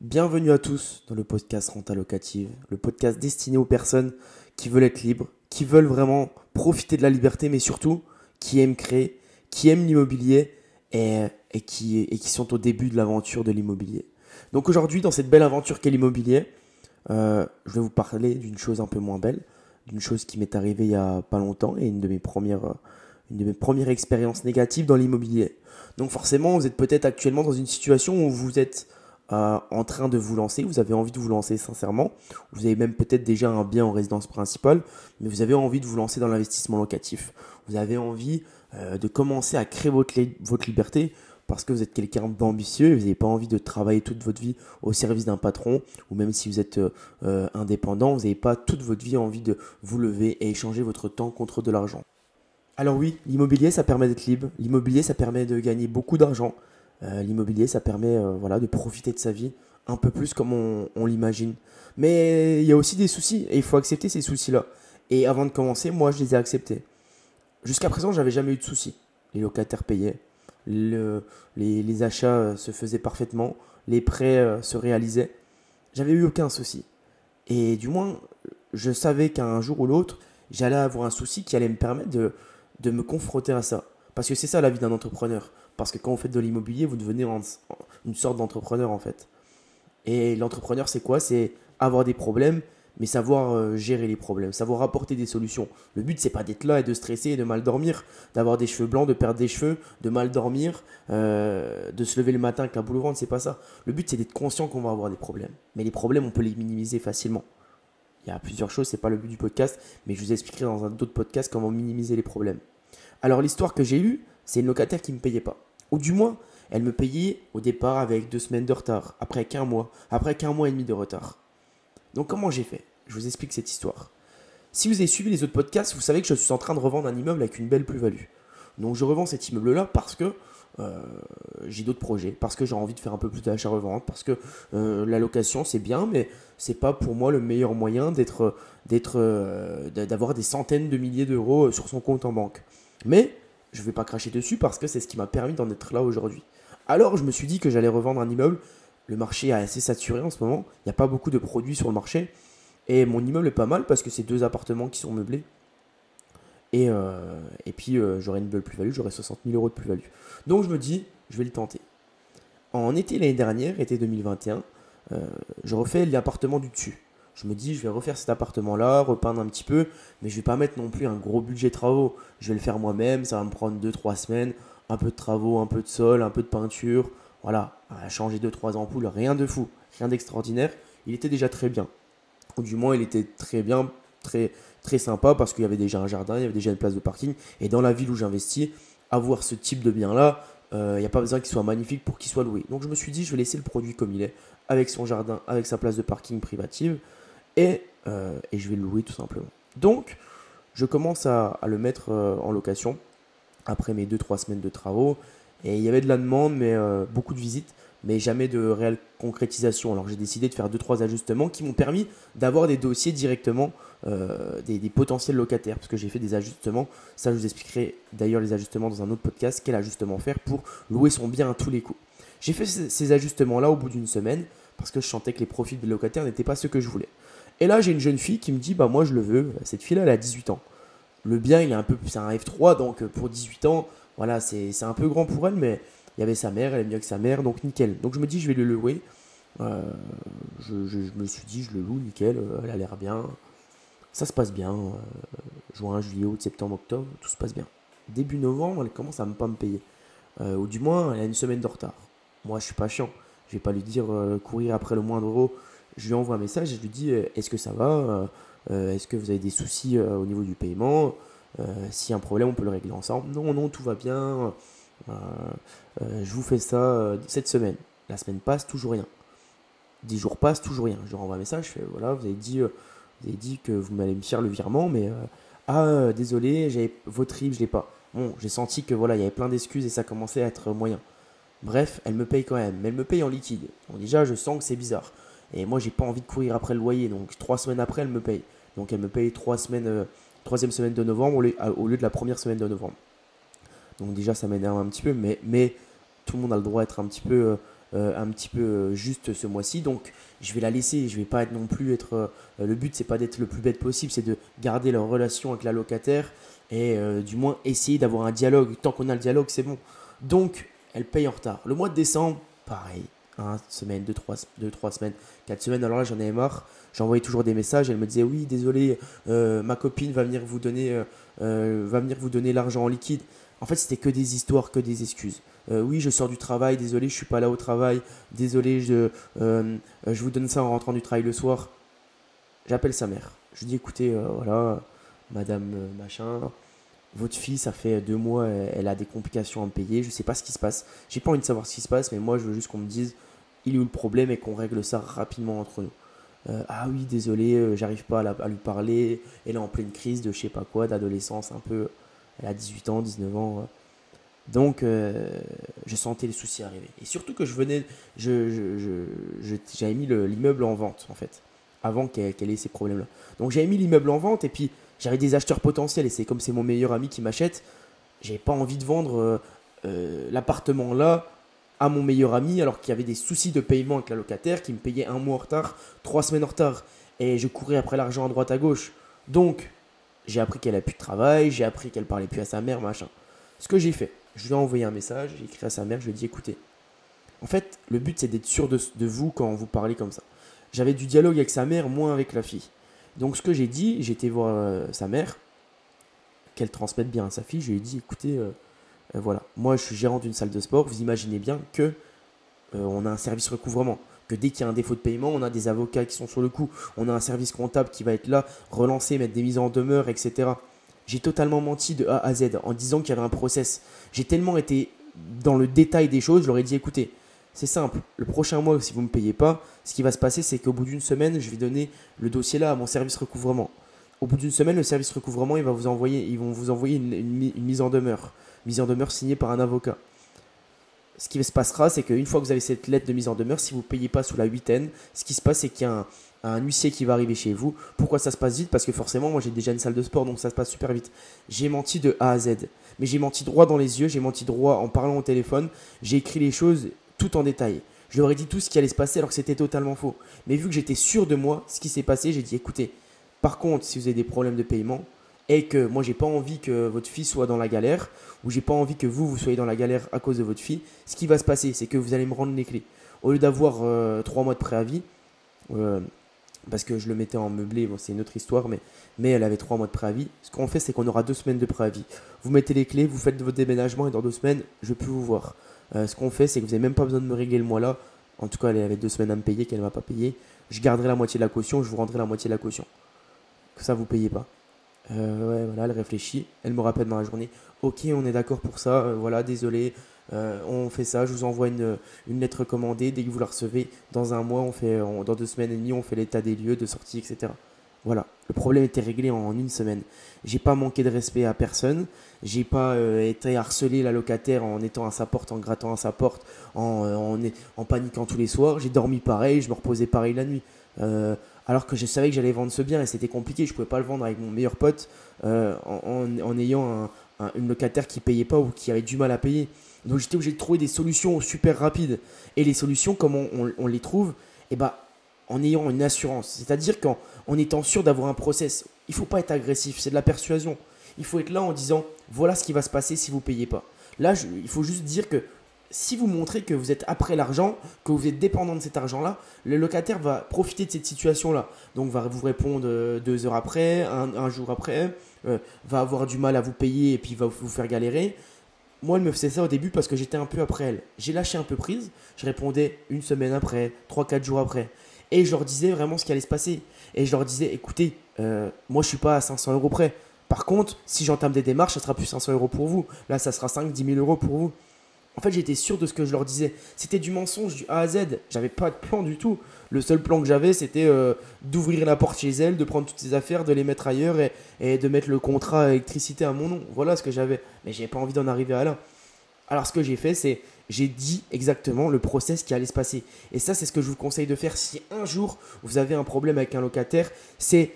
Bienvenue à tous dans le podcast Renta Locative, le podcast destiné aux personnes qui veulent être libres, qui veulent vraiment profiter de la liberté, mais surtout qui aiment créer, qui aiment l'immobilier et, qui, sont au début de l'aventure de l'immobilier. Donc aujourd'hui, dans cette belle aventure qu'est l'immobilier, euh, je vais vous parler d'une chose un peu moins belle, d'une chose qui m'est arrivée il y a pas longtemps et une de mes premières, une de mes premières expériences négatives dans l'immobilier. Donc forcément, vous êtes peut-être actuellement dans une situation où vous êtes euh, en train de vous lancer, vous avez envie de vous lancer sincèrement, vous avez même peut-être déjà un bien en résidence principale, mais vous avez envie de vous lancer dans l'investissement locatif. Vous avez envie euh, de commencer à créer votre, liberté parce que vous êtes quelqu'un d'ambitieux vous n'avez pas envie de travailler toute votre vie au service d'un patron, ou même si vous êtes euh, indépendant, vous n'avez pas toute votre vie envie de vous lever et échanger votre temps contre de l'argent. Alors oui, l'immobilier, ça permet d'être libre, l'immobilier, ça permet de gagner beaucoup d'argent, euh, l'immobilier, ça permet euh, voilà, de profiter de sa vie un peu plus comme on, l'imagine. Mais il y a aussi des soucis et il faut accepter ces soucis-là. Et avant de commencer, moi, je les ai acceptés. Jusqu'à présent, j'avais jamais eu de soucis. Les locataires payaient, les, achats euh, se faisaient parfaitement, les prêts se réalisaient. J'avais eu aucun souci. Et du moins, je savais qu'un jour ou l'autre, j'allais avoir un souci qui allait me permettre de, de me confronter à ça. Parce que c'est ça la vie d'un entrepreneur. Parce que quand vous faites de l'immobilier, vous devenez une sorte d'entrepreneur en fait. Et l'entrepreneur, c'est quoi? C'est avoir des problèmes, mais savoir euh, gérer les problèmes, savoir apporter des solutions. Le but, c'est pas d'être là et de stresser et de mal dormir, d'avoir des cheveux blancs, de perdre des cheveux, de mal dormir, euh, de se lever le matin avec la boule au ventre, c'est pas ça. Le but, c'est d'être conscient qu'on va avoir des problèmes. Mais les problèmes, on peut les minimiser facilement. Il y a plusieurs choses, c'est pas le but du podcast, mais je vous expliquerai dans un autre podcast comment minimiser les problèmes. Alors l'histoire que j'ai eue, c'est une locataire qui ne me payait pas. Ou du moins, elle me payait au départ avec deux semaines de retard, après qu'un mois, après qu'un mois et demi de retard. Donc comment j'ai fait? Je vous explique cette histoire. Si vous avez suivi les autres podcasts, vous savez que je suis en train de revendre un immeuble avec une belle plus-value. Donc je revends cet immeuble-là parce que euh, j'ai d'autres projets, parce que j'ai envie de faire un peu plus d'achat-revente, parce que euh, la location c'est bien, mais c'est pas pour moi le meilleur moyen d'être, d'être, euh, d'avoir des centaines de milliers d'euros sur son compte en banque. Mais je ne vais pas cracher dessus parce que c'est ce qui m'a permis d'en être là aujourd'hui. Alors je me suis dit que j'allais revendre un immeuble. Le marché est assez saturé en ce moment. Il n'y a pas beaucoup de produits sur le marché. Et mon immeuble est pas mal parce que c'est deux appartements qui sont meublés. Et, euh, et puis euh, j'aurai une belle plus-value, j'aurai 60 000 euros de plus-value. Donc je me dis, je vais le tenter. En été l'année dernière, été 2021, euh, je refais l'appartement du dessus je me dis, je vais refaire cet appartement-là, repeindre un petit peu, mais je vais pas mettre non plus un gros budget travaux. Je vais le faire moi-même, ça va me prendre 2-3 semaines, un peu de travaux, un peu de sol, un peu de peinture, voilà, changer 2-3 ampoules, rien de fou, rien d'extraordinaire. Il était déjà très bien. Ou du moins, il était très bien, très, très sympa parce qu'il y avait déjà un jardin, il y avait déjà une place de parking. Et dans la ville où j'investis, avoir ce type de bien-là, euh, il n'y a pas besoin qu'il soit magnifique pour qu'il soit loué. Donc je me suis dit, je vais laisser le produit comme il est, avec son jardin, avec sa place de parking privative. Euh, et, je vais le louer tout simplement. Donc, je commence à, le mettre euh, en location après mes 2-3 semaines de travaux. Et il y avait de la demande, mais euh, beaucoup de visites, mais jamais de réelle concrétisation. Alors j'ai décidé de faire 2-3 ajustements qui m'ont permis d'avoir des dossiers directement des, des, potentiels locataires. Parce que j'ai fait des ajustements. Ça, je vous expliquerai d'ailleurs les ajustements dans un autre podcast. Quel ajustement faire pour louer son bien à tous les coups. J'ai fait ces ajustements-là au bout d'une semaine parce que je sentais que les profits des locataires n'étaient pas ce que je voulais. Et là, j'ai une jeune fille qui me dit, bah moi je le veux. Cette fille-là, elle a 18 ans. Le bien, il est un peu, c'est un F3, donc euh, pour 18 ans, voilà, c'est un peu grand pour elle, mais il y avait sa mère, elle est mieux que sa mère, donc nickel. Donc je me dis, je vais le louer. Euh, je, me suis dit, je le loue, nickel, euh, elle a l'air bien. Ça se passe bien. juin, juillet, août, septembre, octobre, tout se passe bien. Début novembre, elle commence à ne pas me payer. ou du moins, elle a une semaine de retard. Moi, je suis pas chiant. Je vais pas lui dire courir après le moindre euro je lui envoie un message et je lui dis euh, est-ce que ça va euh, euh, Est-ce que vous avez des soucis au niveau du paiement S'il y a un problème, on peut le régler ensemble. Non, non, tout va bien. je vous fais ça cette semaine. La semaine passe, toujours rien. Dix jours passent, toujours rien. Je lui renvoie un message, je fais voilà, vous avez dit, vous avez dit que vous m'allez me faire le virement, mais ah désolé, j'avais votre RIB, je l'ai pas. Bon, j'ai senti que voilà, il y avait plein d'excuses et ça commençait à être moyen. Bref, elle me paye quand même, mais elle me paye en liquide. Donc déjà, je sens que c'est bizarre. Et moi, j'ai pas envie de courir après le loyer. Donc, trois semaines après, elle me paye. Donc, elle me paye trois semaines, euh, troisième semaine de novembre au lieu, de la première semaine de novembre. Donc, déjà, ça m'énerve un petit peu. Mais, mais tout le monde a le droit d'être un petit peu, un petit peu juste ce mois-ci. Donc, je vais la laisser. Je vais pas être non plus être. le but, c'est pas d'être le plus bête possible, c'est de garder leur relation avec la locataire et du moins essayer d'avoir un dialogue. Tant qu'on a le dialogue, c'est bon. Donc, elle paye en retard. Le mois de décembre, pareil. Une semaine, deux trois, deux, trois semaines, quatre semaines. Alors là, j'en avais marre. J'envoyais toujours des messages. Elle me disait Oui, désolé, euh, ma copine va venir vous donner, euh, euh, va venir vous donner l'argent en liquide. En fait, c'était que des histoires, que des excuses. oui, je sors du travail, désolé, je suis pas là au travail, désolé, je, je vous donne ça en rentrant du travail le soir. J'appelle sa mère. Je dis écoutez, voilà, madame machin, votre fille, ça fait deux mois, elle, a des complications à me payer, je sais pas ce qui se passe. J'ai pas envie de savoir ce qui se passe, mais moi je veux juste qu'on me dise il est où le problème et qu'on règle ça rapidement entre nous. Euh, ah oui, désolé, euh, j'arrive pas à, lui parler. Elle est en pleine crise de je sais pas quoi, d'adolescence un peu. Elle a 18 ans, 19 ans. Donc, euh, je sentais les soucis arriver. Et surtout que je venais, j'avais mis l'immeuble en vente, en fait, avant qu'elle ait ces problèmes-là. Donc, j'avais mis l'immeuble en vente et puis j'avais des acheteurs potentiels. Et c'est comme c'est mon meilleur ami qui m'achète, j'avais pas envie de vendre l'appartement là à mon meilleur ami alors qu'il y avait des soucis de paiement avec la locataire qui me payait un mois en retard, trois semaines en retard. Et je courais après l'argent à droite à gauche. Donc, j'ai appris qu'elle a plus de travail, j'ai appris qu'elle parlait plus à sa mère, machin. Ce que j'ai fait, je lui ai envoyé un message, j'ai écrit à sa mère, je lui ai dit écoutez, en fait, le but c'est d'être sûr de, vous quand vous parlez comme ça. J'avais du dialogue avec sa mère, moins avec la fille. Donc, ce que j'ai dit, été voir euh, sa mère, qu'elle transmette bien à sa fille, je lui ai dit écoutez, euh, euh, voilà. Moi, je suis gérant d'une salle de sport. Vous imaginez bien que euh, on a un service recouvrement. Que dès qu'il y a un défaut de paiement, on a des avocats qui sont sur le coup. On a un service comptable qui va être là, relancer, mettre des mises en demeure, etc. J'ai totalement menti de A à Z en disant qu'il y avait un process. J'ai tellement été dans le détail des choses, je leur ai dit écoutez, c'est simple, le prochain mois, si vous ne me payez pas, ce qui va se passer, c'est qu'au bout d'une semaine, je vais donner le dossier là à mon service recouvrement. Au bout d'une semaine, le service recouvrement, il va vous envoyer, ils vont vous envoyer une mise en demeure mise en demeure signée par un avocat. Ce qui se passera, c'est qu'une fois que vous avez cette lettre de mise en demeure, si vous ne payez pas sous la huitaine, ce qui se passe, c'est qu'il y a un, huissier qui va arriver chez vous. Pourquoi ça se passe vite? Parce que forcément, moi j'ai déjà une salle de sport, donc ça se passe super vite. J'ai menti de A à Z. Mais j'ai menti droit dans les yeux, j'ai menti droit en parlant au téléphone, j'ai écrit les choses tout en détail. Je leur ai dit tout ce qui allait se passer alors que c'était totalement faux. Mais vu que j'étais sûr de moi, ce qui s'est passé, j'ai dit écoutez, par contre, si vous avez des problèmes de paiement, et que moi j'ai pas envie que votre fille soit dans la galère ou j'ai pas envie que vous vous soyez dans la galère à cause de votre fille, ce qui va se passer, c'est que vous allez me rendre les clés. Au lieu d'avoir euh, trois mois de préavis, euh, parce que je le mettais en meublé, bon, c'est une autre histoire, mais, elle avait trois mois de préavis. Ce qu'on fait, c'est qu'on aura deux semaines de préavis. Vous mettez les clés, vous faites votre déménagement et dans deux semaines, je peux vous voir. Euh, ce qu'on fait, c'est que vous n'avez même pas besoin de me régler le mois là. En tout cas, elle avait deux semaines à me payer qu'elle ne m'a pas payé. Je garderai la moitié de la caution, je vous rendrai la moitié de la caution. Que ça, vous payez pas. Euh, ouais, voilà, elle réfléchit. Elle me rappelle dans la journée. Ok, on est d'accord pour ça. Euh, voilà, désolé. Euh, on fait ça. Je vous envoie une, une, lettre commandée. Dès que vous la recevez, dans un mois, on fait, dans deux semaines et demie, on fait l'état des lieux de sortie, etc. Voilà. Le problème était réglé en une semaine. J'ai pas manqué de respect à personne. J'ai pas été harcelé la locataire en étant à sa porte, en grattant à sa porte, en, en, en paniquant tous les soirs. J'ai dormi pareil. Je me reposais pareil la nuit alors que je savais que j'allais vendre ce bien et c'était compliqué. Je pouvais pas le vendre avec mon meilleur pote euh, en, ayant une locataire qui payait pas ou qui avait du mal à payer. Donc j'étais obligé de trouver des solutions super rapides. Et les solutions, comment on, les trouve? Eh ben, en ayant une assurance. C'est-à-dire qu'en en étant sûr d'avoir un process. Il faut pas être agressif, c'est de la persuasion. Il faut être là en disant voilà ce qui va se passer si vous payez pas. Là, il faut juste dire que si vous montrez que vous êtes après l'argent, que vous êtes dépendant de cet argent-là, le locataire va profiter de cette situation-là. Donc va vous répondre euh, deux heures après, un, jour après, euh, va avoir du mal à vous payer et puis va vous faire galérer. Moi, elle me faisait ça au début parce que j'étais un peu après elle. J'ai lâché un peu prise, je répondais une semaine après, trois, quatre jours après. Et je leur disais vraiment ce qui allait se passer. Et je leur disais, écoutez, euh, moi je suis pas à 500 euros près. Par contre, si j'entame des démarches, ça sera plus 500 euros pour vous. Là, ça sera 5, 10 000 euros pour vous. En fait, j'étais sûr de ce que je leur disais. C'était du mensonge du A à Z. J'avais pas de plan du tout. Le seul plan que j'avais, c'était euh, d'ouvrir la porte chez elle, de prendre toutes ses affaires, de les mettre ailleurs et, de mettre le contrat électricité à mon nom. Voilà ce que j'avais. Mais j'avais pas envie d'en arriver à là. Alors, ce que j'ai fait, c'est j'ai dit exactement le process qui allait se passer. Et ça, c'est ce que je vous conseille de faire si un jour vous avez un problème avec un locataire. C'est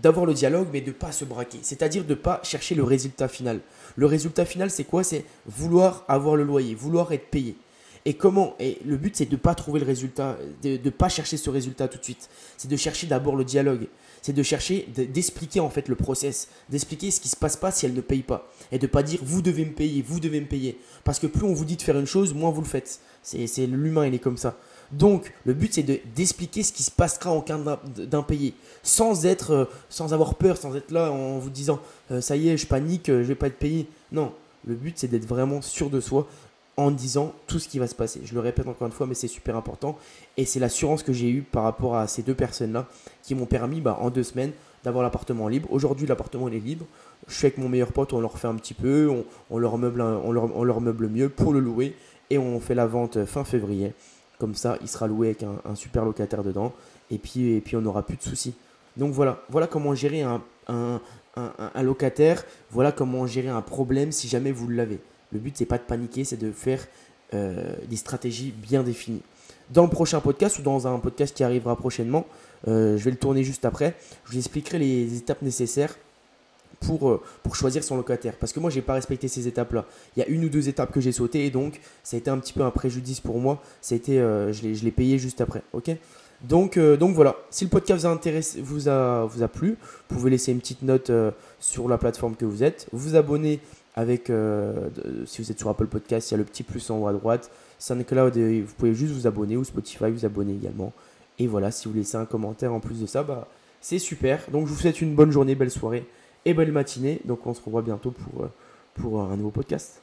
d'avoir le dialogue, mais de ne pas se braquer. C'est-à-dire de ne pas chercher le résultat final. Le résultat final, c'est quoi? C'est vouloir avoir le loyer, vouloir être payé. Et comment? Et le but, c'est de ne pas trouver le résultat, de ne pas chercher ce résultat tout de suite. C'est de chercher d'abord le dialogue. C'est de chercher d'expliquer en fait le process, d'expliquer ce qui se passe pas si elle ne paye pas. Et de pas dire vous devez me payer, vous devez me payer. Parce que plus on vous dit de faire une chose, moins vous le faites. C'est l'humain, il est comme ça. Donc, le but, c'est d'expliquer ce qui se passera en cas d'impayé, sans être, euh, sans avoir peur, sans être là en vous disant, euh, ça y est, je panique, euh, je vais pas être payé. Non, le but, c'est d'être vraiment sûr de soi en disant tout ce qui va se passer. Je le répète encore une fois, mais c'est super important. Et c'est l'assurance que j'ai eue par rapport à ces deux personnes-là qui m'ont permis, bah, en deux semaines, d'avoir l'appartement libre. Aujourd'hui, l'appartement est libre. Je suis avec mon meilleur pote, on leur fait un petit peu, on, leur, on, on leur meuble mieux pour le louer et on fait la vente fin février. Comme ça, il sera loué avec un, super locataire dedans et puis, et puis on n'aura plus de soucis. Donc voilà, voilà comment gérer un, locataire, voilà comment gérer un problème si jamais vous l'avez. Le but, c'est pas de paniquer, c'est de faire euh, des stratégies bien définies. Dans le prochain podcast ou dans un podcast qui arrivera prochainement, euh, je vais le tourner juste après, je vous expliquerai les étapes nécessaires pour, euh, pour choisir son locataire. Parce que moi, je n'ai pas respecté ces étapes-là. Il y a une ou deux étapes que j'ai sautées et donc ça a été un petit peu un préjudice pour moi. Euh, je l'ai payé juste après. donc, euh, donc voilà, si le podcast vous a, vous a, vous a plu, vous pouvez laisser une petite note sur la plateforme que vous êtes, vous abonner avec, si vous êtes sur Apple Podcast, il y a le petit plus en haut à droite, SoundCloud, vous pouvez juste vous abonner ou Spotify, vous abonner également. Et voilà, si vous laissez un commentaire en plus de ça, bah, c'est super. Donc je vous souhaite une bonne journée, belle soirée et belle matinée. Donc on se revoit bientôt pour, euh, pour un nouveau podcast.